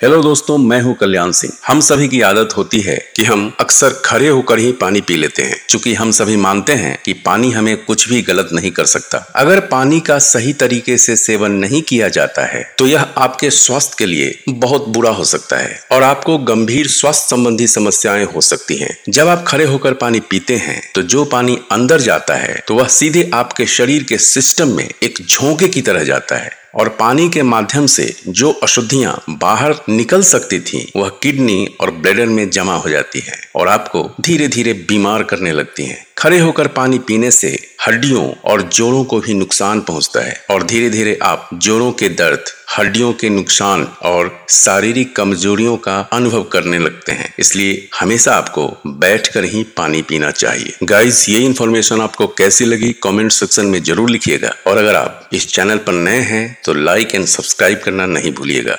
Hello दोस्तों, मैं हूँ कल्याण सिंह। हम सभी की आदत होती है कि हम अक्सर खड़े होकर ही पानी पी लेते हैं क्योंकि हम सभी मानते हैं कि पानी हमें कुछ भी गलत नहीं कर सकता। अगर पानी का सही तरीके से सेवन नहीं किया जाता है तो यह आपके स्वास्थ्य के लिए बहुत बुरा हो सकता है और आपको गंभीर स्वास्थ्य संबंधी समस्याएँ हो सकती है। जब आप खड़े होकर पानी पीते हैं तो जो पानी अंदर जाता है तो वह सीधे आपके शरीर के सिस्टम में एक झोंके की तरह जाता है। और पानी के माध्यम से जो अशुद्धियाँ बाहर निकल सकती थी, वह किडनी और ब्लेडर में जमा हो जाती है और आपको धीरे धीरे बीमार करने लगती हैं। खड़े होकर पानी पीने से हड्डियों और जोड़ों को भी नुकसान पहुँचता है और धीरे धीरे आप जोड़ों के दर्द, हड्डियों के नुकसान और शारीरिक कमजोरियों का अनुभव करने लगते हैं। इसलिए हमेशा आपको बैठकर ही पानी पीना चाहिए। गाइस ये इन्फॉर्मेशन आपको कैसी लगी? कमेंट सेक्शन में ज़रूर लिखिएगा। और अगर आप इस चैनल पर नए हैं तो लाइक एंड सब्सक्राइब करना नहीं भूलिएगा।